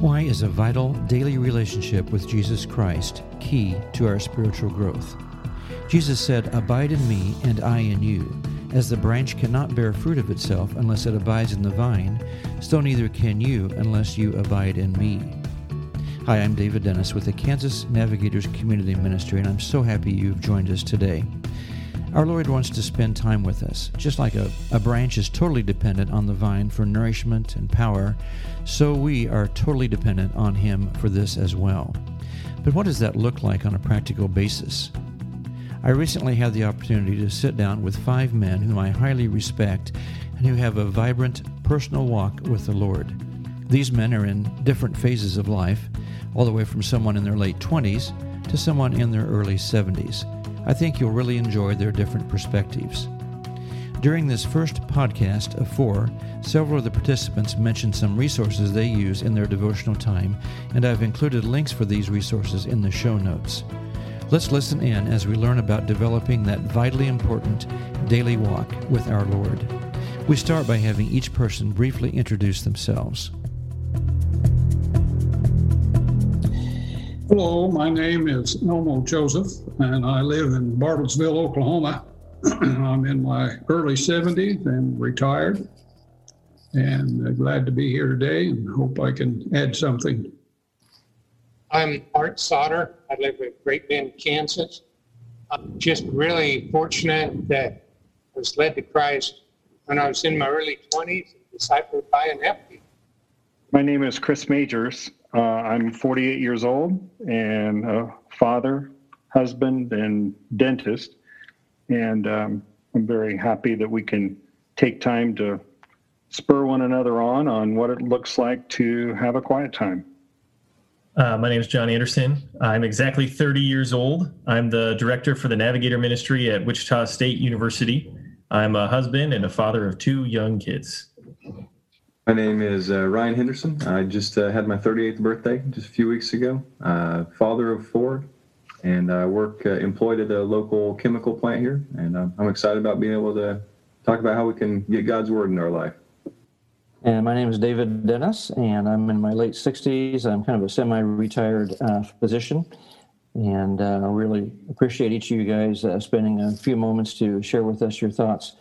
Why is a vital daily relationship with Jesus Christ key to our spiritual growth? Jesus said, Abide in me, and I in you. As the branch cannot bear fruit of itself unless it abides in the vine, so neither can you unless you abide in me. Hi, I'm David Dennis with the Kansas Navigators Community Ministry, and I'm so happy you've joined us today. Our Lord wants to spend time with us. Just like a, a branch is totally dependent on the vine for nourishment and power, so we are totally dependent on Him for this as well. But what does that look like on a practical basis? I recently had the opportunity to sit down with five men whom I highly respect and who have a vibrant personal walk with the Lord. These men are in different phases of life, all the way from someone in their late 20s to someone in their early 70s. I think you'll really enjoy their different perspectives. During this first podcast of four, several of the participants mentioned some resources they use in their devotional time, and I've included links for these resources in the show notes. Let's listen in as we learn about developing that vitally important daily walk with our Lord. We start by having each person briefly introduce themselves. Hello, my name is Elmo Joseph, and I live in Bartlesville, Oklahoma. I'm in my early 70s and retired, and uh, glad to be here today and hope I can add something. I'm Art Sauter. I live in Great Bend, Kansas. I'm just really fortunate that I was led to Christ when I was in my early 20s, discipled by a nephew. My name is Chris Majors. Uh, I'm 48 years old and a father, husband, and dentist. And um, I'm very happy that we can take time to spur one another on on what it looks like to have a quiet time. Uh, my name is John Anderson. I'm exactly 30 years old. I'm the director for the Navigator Ministry at Wichita State University. I'm a husband and a father of two young kids. My name is uh, Ryan Henderson. I just uh, had my 38th birthday just a few weeks ago. Uh, father of four, and I work uh, employed at a local chemical plant here. And um, I'm excited about being able to talk about how we can get God's word in our life. And my name is David Dennis, and I'm in my late 60s. I'm kind of a semi retired uh, physician. And uh, I really appreciate each of you guys spending a few moments to share with us your thoughts.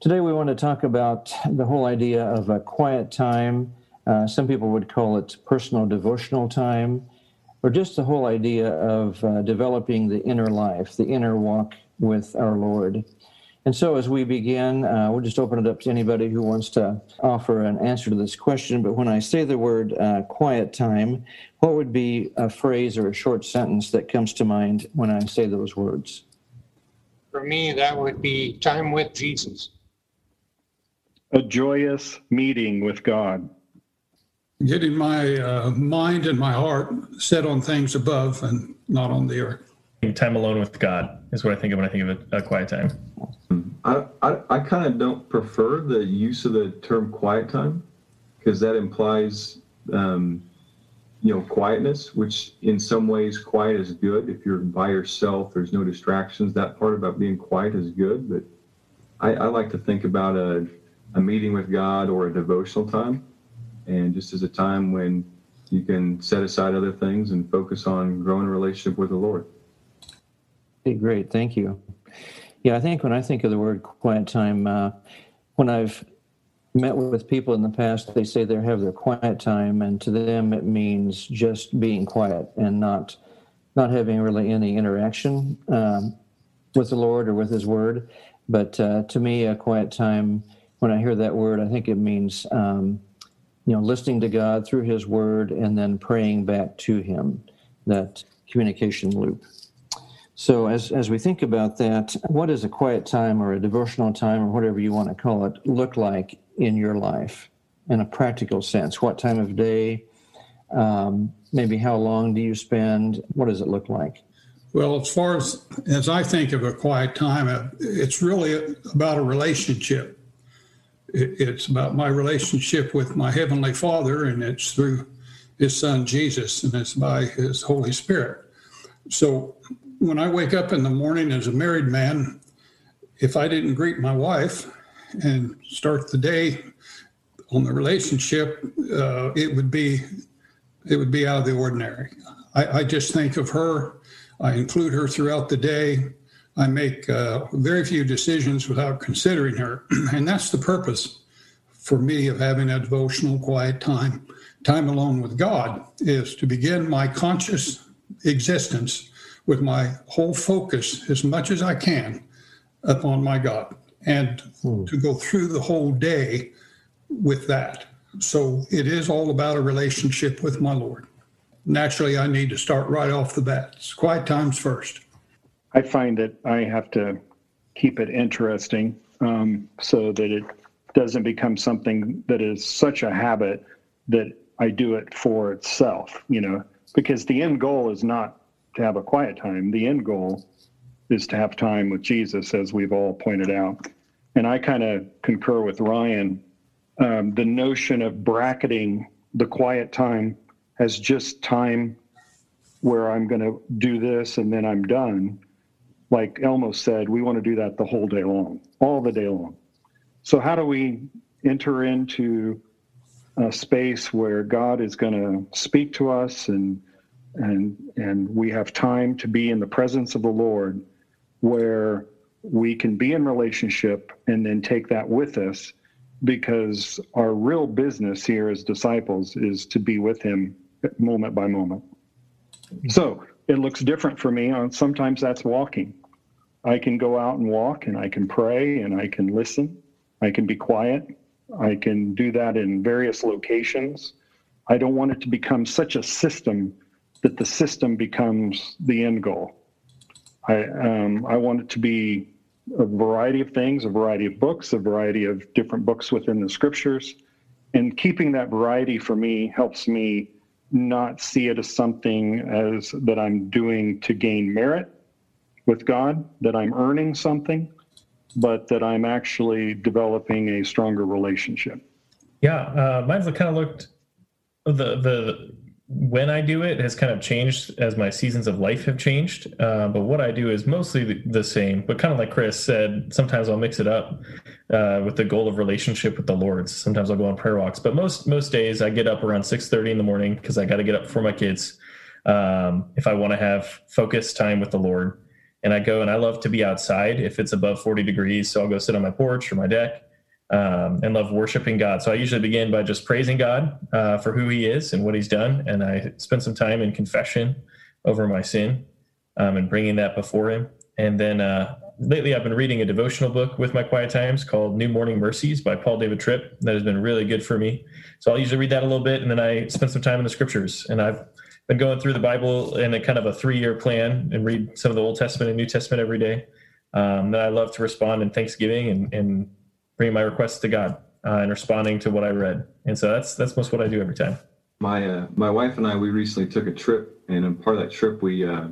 Today, we want to talk about the whole idea of a quiet time. Uh, some people would call it personal devotional time, or just the whole idea of uh, developing the inner life, the inner walk with our Lord. And so, as we begin, uh, we'll just open it up to anybody who wants to offer an answer to this question. But when I say the word uh, quiet time, what would be a phrase or a short sentence that comes to mind when I say those words? For me, that would be time with Jesus a joyous meeting with God. Getting my uh, mind and my heart set on things above and not on the earth. Time alone with God is what I think of when I think of a, a quiet time. I, I, I kind of don't prefer the use of the term quiet time because that implies, um, you know, quietness, which in some ways quiet is good. If you're by yourself, there's no distractions. That part about being quiet is good. But I, I like to think about a a meeting with God or a devotional time, and just as a time when you can set aside other things and focus on growing a relationship with the Lord. Okay, great. Thank you. Yeah, I think when I think of the word quiet time, uh, when I've met with people in the past, they say they have their quiet time, and to them it means just being quiet and not not having really any interaction um, with the Lord or with His Word. But uh, to me, a quiet time when I hear that word, I think it means um, you know listening to God through His Word and then praying back to Him. That communication loop. So as as we think about that, what does a quiet time or a devotional time or whatever you want to call it look like in your life in a practical sense? What time of day? Um, maybe how long do you spend? What does it look like? Well, as far as as I think of a quiet time, it's really about a relationship it's about my relationship with my heavenly father and it's through his son jesus and it's by his holy spirit so when i wake up in the morning as a married man if i didn't greet my wife and start the day on the relationship uh, it would be it would be out of the ordinary. I, I just think of her. I include her throughout the day. I make uh, very few decisions without considering her. and that's the purpose for me of having a devotional quiet time, time alone with God, is to begin my conscious existence with my whole focus as much as I can upon my God and hmm. to go through the whole day with that. So it is all about a relationship with my Lord. Naturally, I need to start right off the bat. It's quiet times first. I find that I have to keep it interesting um, so that it doesn't become something that is such a habit that I do it for itself, you know, because the end goal is not to have a quiet time. The end goal is to have time with Jesus, as we've all pointed out. And I kind of concur with Ryan. Um, the notion of bracketing the quiet time as just time where I'm going to do this and then I'm done like Elmo said, we want to do that the whole day long, all the day long. So, how do we enter into a space where God is going to speak to us and and and we have time to be in the presence of the Lord where we can be in relationship and then take that with us because our real business here as disciples is to be with him moment by moment. So, it looks different for me. Uh, sometimes that's walking. I can go out and walk and I can pray and I can listen. I can be quiet. I can do that in various locations. I don't want it to become such a system that the system becomes the end goal. I, um, I want it to be a variety of things, a variety of books, a variety of different books within the scriptures. And keeping that variety for me helps me not see it as something as that I'm doing to gain merit with God, that I'm earning something, but that I'm actually developing a stronger relationship. Yeah, uh, mine's kind of looked the the when I do it has kind of changed as my seasons of life have changed. Uh, but what I do is mostly the, the, same. But kind of like Chris said, sometimes I'll mix it up uh, with the goal of relationship with the Lord. Sometimes I'll go on prayer walks. But most most days I get up around six thirty in the morning because I got to get up for my kids um, if I want to have focused time with the Lord. And I go and I love to be outside if it's above forty degrees. So I'll go sit on my porch or my deck um, and love worshiping God. So I usually begin by just praising God uh, for who He is and what He's done, and I spend some time in confession over my sin um, and bringing that before Him. And then uh, lately, I've been reading a devotional book with my quiet times called New Morning Mercies by Paul David Tripp. That has been really good for me. So I'll usually read that a little bit, and then I spend some time in the Scriptures. And I've been going through the Bible in a kind of a three-year plan and read some of the Old Testament and New Testament every day. Um, that I love to respond in Thanksgiving and, and bringing my requests to God uh, and responding to what I read. And so that's that's most what I do every time. My uh, my wife and I we recently took a trip, and in part of that trip we uh,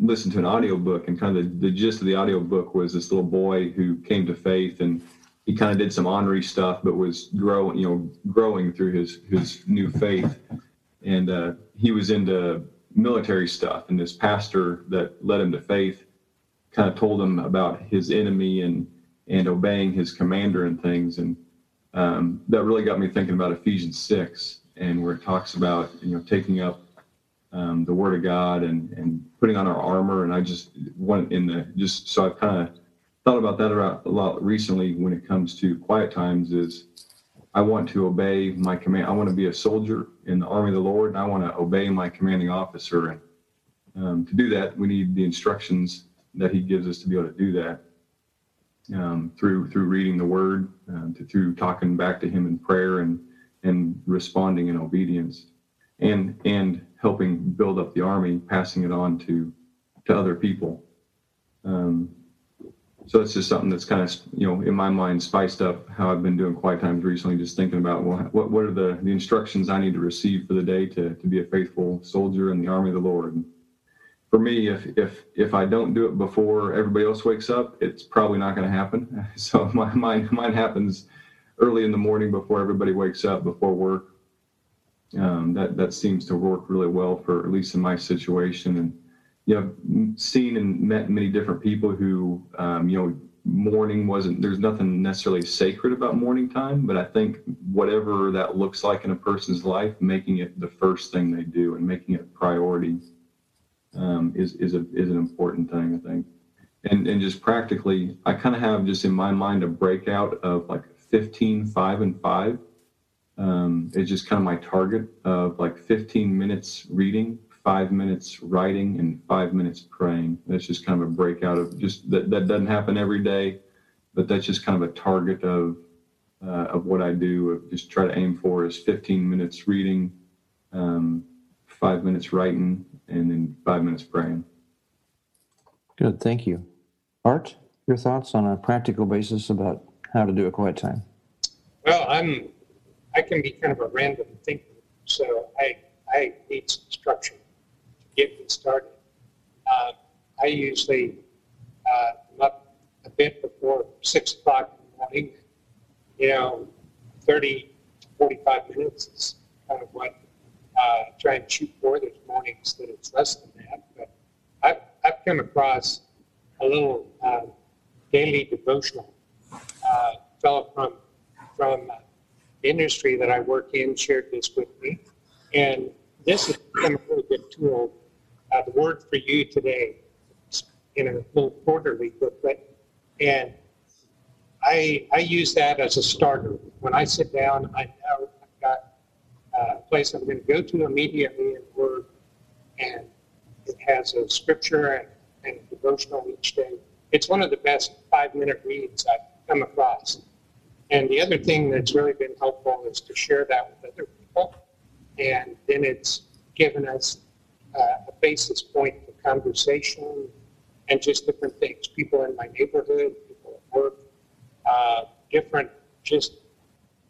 listened to an audiobook, and kind of the, the gist of the audiobook was this little boy who came to faith, and he kind of did some ornery stuff, but was growing, you know, growing through his his new faith, and uh, he was into military stuff, and this pastor that led him to faith kind of told him about his enemy and and obeying his commander and things. And um, that really got me thinking about Ephesians 6 and where it talks about, you know, taking up um, the word of God and, and putting on our armor. And I just went in the, just so I've kind of thought about that a lot recently when it comes to quiet times is I want to obey my command. I want to be a soldier in the army of the Lord and I want to obey my commanding officer. And um, to do that, we need the instructions that he gives us to be able to do that um, through through reading the Word, uh, to, through talking back to Him in prayer and and responding in obedience, and and helping build up the army, passing it on to to other people. Um, so it's just something that's kind of you know in my mind spiced up how I've been doing quiet times recently, just thinking about well, what what are the the instructions I need to receive for the day to to be a faithful soldier in the army of the Lord. And, for me, if if if I don't do it before everybody else wakes up, it's probably not going to happen. So my mine mine happens early in the morning before everybody wakes up before work. Um, that that seems to work really well for at least in my situation. And you know, seen and met many different people who um, you know morning wasn't there's nothing necessarily sacred about morning time but i think whatever that looks like in a person's life making it the first thing they do and making it a priority um, is is a is an important thing i think and and just practically i kind of have just in my mind a breakout of like 15 5 and 5 um, it's just kind of my target of like 15 minutes reading five minutes writing and five minutes praying. That's just kind of a breakout of just that, that doesn't happen every day, but that's just kind of a target of uh, of what I do. Just try to aim for is 15 minutes reading, um, five minutes writing, and then five minutes praying. Good, thank you. Art, your thoughts on a practical basis about how to do a quiet time? Well, I'm I can be kind of a random thinker, so I I need some structure to get me started. Uh, I usually uh, am up a bit before six o'clock in the morning. You know, 30 to 45 minutes is kind of what uh, I try and shoot for. There's mornings that it's less than that, but I've, I've come across a little uh, daily devotional. Uh, fellow from from industry that I work in shared this with me, and this is a really good tool uh, the word for you today in a little quarterly booklet. And I, I use that as a starter. When I sit down, I know I've got a place I'm going to go to immediately in Word, and it has a scripture and, and a devotional each day. It's one of the best five minute reads I've come across. And the other thing that's really been helpful is to share that with other people. And then it's given us uh, a basis point for conversation and just different things. People in my neighborhood, people at work, uh, different, just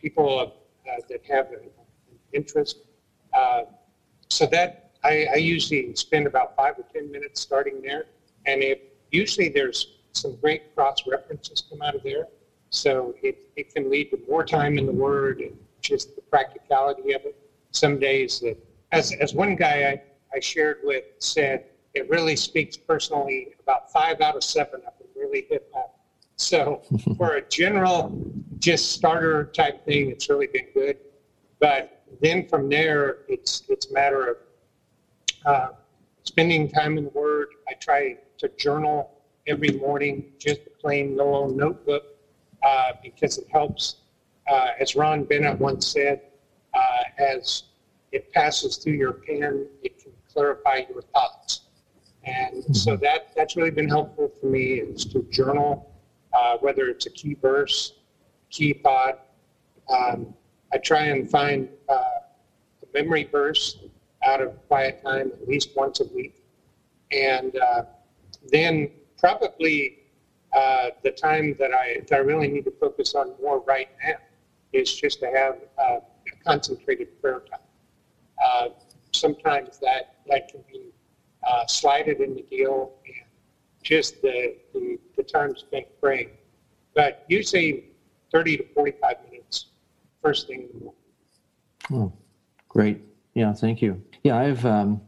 people uh, that have an interest. Uh, so that I, I, usually spend about five or ten minutes starting there, and if usually there's some great cross references come out of there, so it, it can lead to more time in the Word and just the practicality of it. Some days that, as as one guy I I shared with said it really speaks personally. About five out of seven of them really hit home. So for a general, just starter type thing, it's really been good. But then from there, it's it's a matter of uh, spending time in the Word. I try to journal every morning, just a plain little notebook, uh, because it helps. Uh, as Ron Bennett once said, uh, as it passes through your pen, it can clarify your thoughts. And mm-hmm. so that that's really been helpful for me is to journal, uh, whether it's a key verse, key thought. Um, I try and find uh, a memory verse out of quiet time at least once a week, and uh, then probably uh, the time that I that I really need to focus on more right now is just to have uh, a concentrated prayer time. Uh, sometimes that that can be uh, slided in the deal and just the, the, the time spent praying. But usually 30 to 45 minutes first thing in the morning. Oh, great. Yeah, thank you. Yeah, I've um,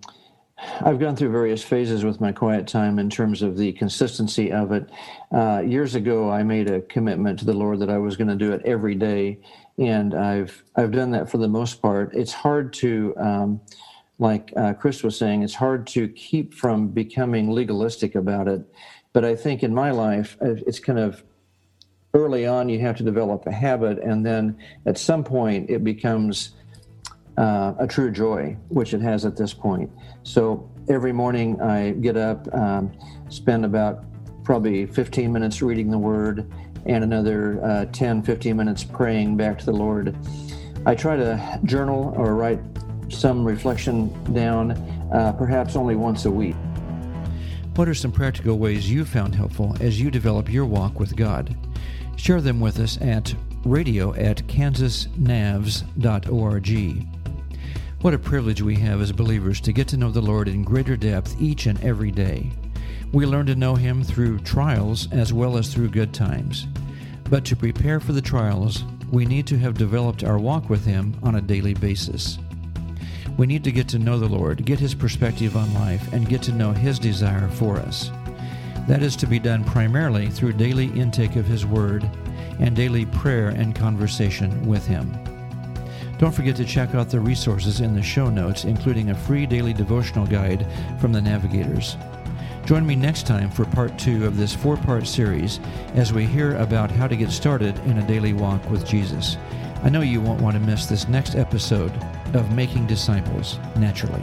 I've gone through various phases with my quiet time in terms of the consistency of it. Uh, years ago, I made a commitment to the Lord that I was going to do it every day, and I've I've done that for the most part. It's hard to um, like uh, Chris was saying, it's hard to keep from becoming legalistic about it. But I think in my life, uh, it's kind of early on, you have to develop a habit, and then at some point, it becomes uh, a true joy, which it has at this point. So every morning, I get up, um, spend about probably 15 minutes reading the Word, and another uh, 10, 15 minutes praying back to the Lord. I try to journal or write some reflection down, uh, perhaps only once a week. What are some practical ways you found helpful as you develop your walk with God? Share them with us at radio at kansasnavs.org. What a privilege we have as believers to get to know the Lord in greater depth each and every day. We learn to know Him through trials as well as through good times. But to prepare for the trials, we need to have developed our walk with Him on a daily basis. We need to get to know the Lord, get His perspective on life, and get to know His desire for us. That is to be done primarily through daily intake of His Word and daily prayer and conversation with Him. Don't forget to check out the resources in the show notes, including a free daily devotional guide from the Navigators. Join me next time for part two of this four part series as we hear about how to get started in a daily walk with Jesus. I know you won't want to miss this next episode of Making Disciples Naturally.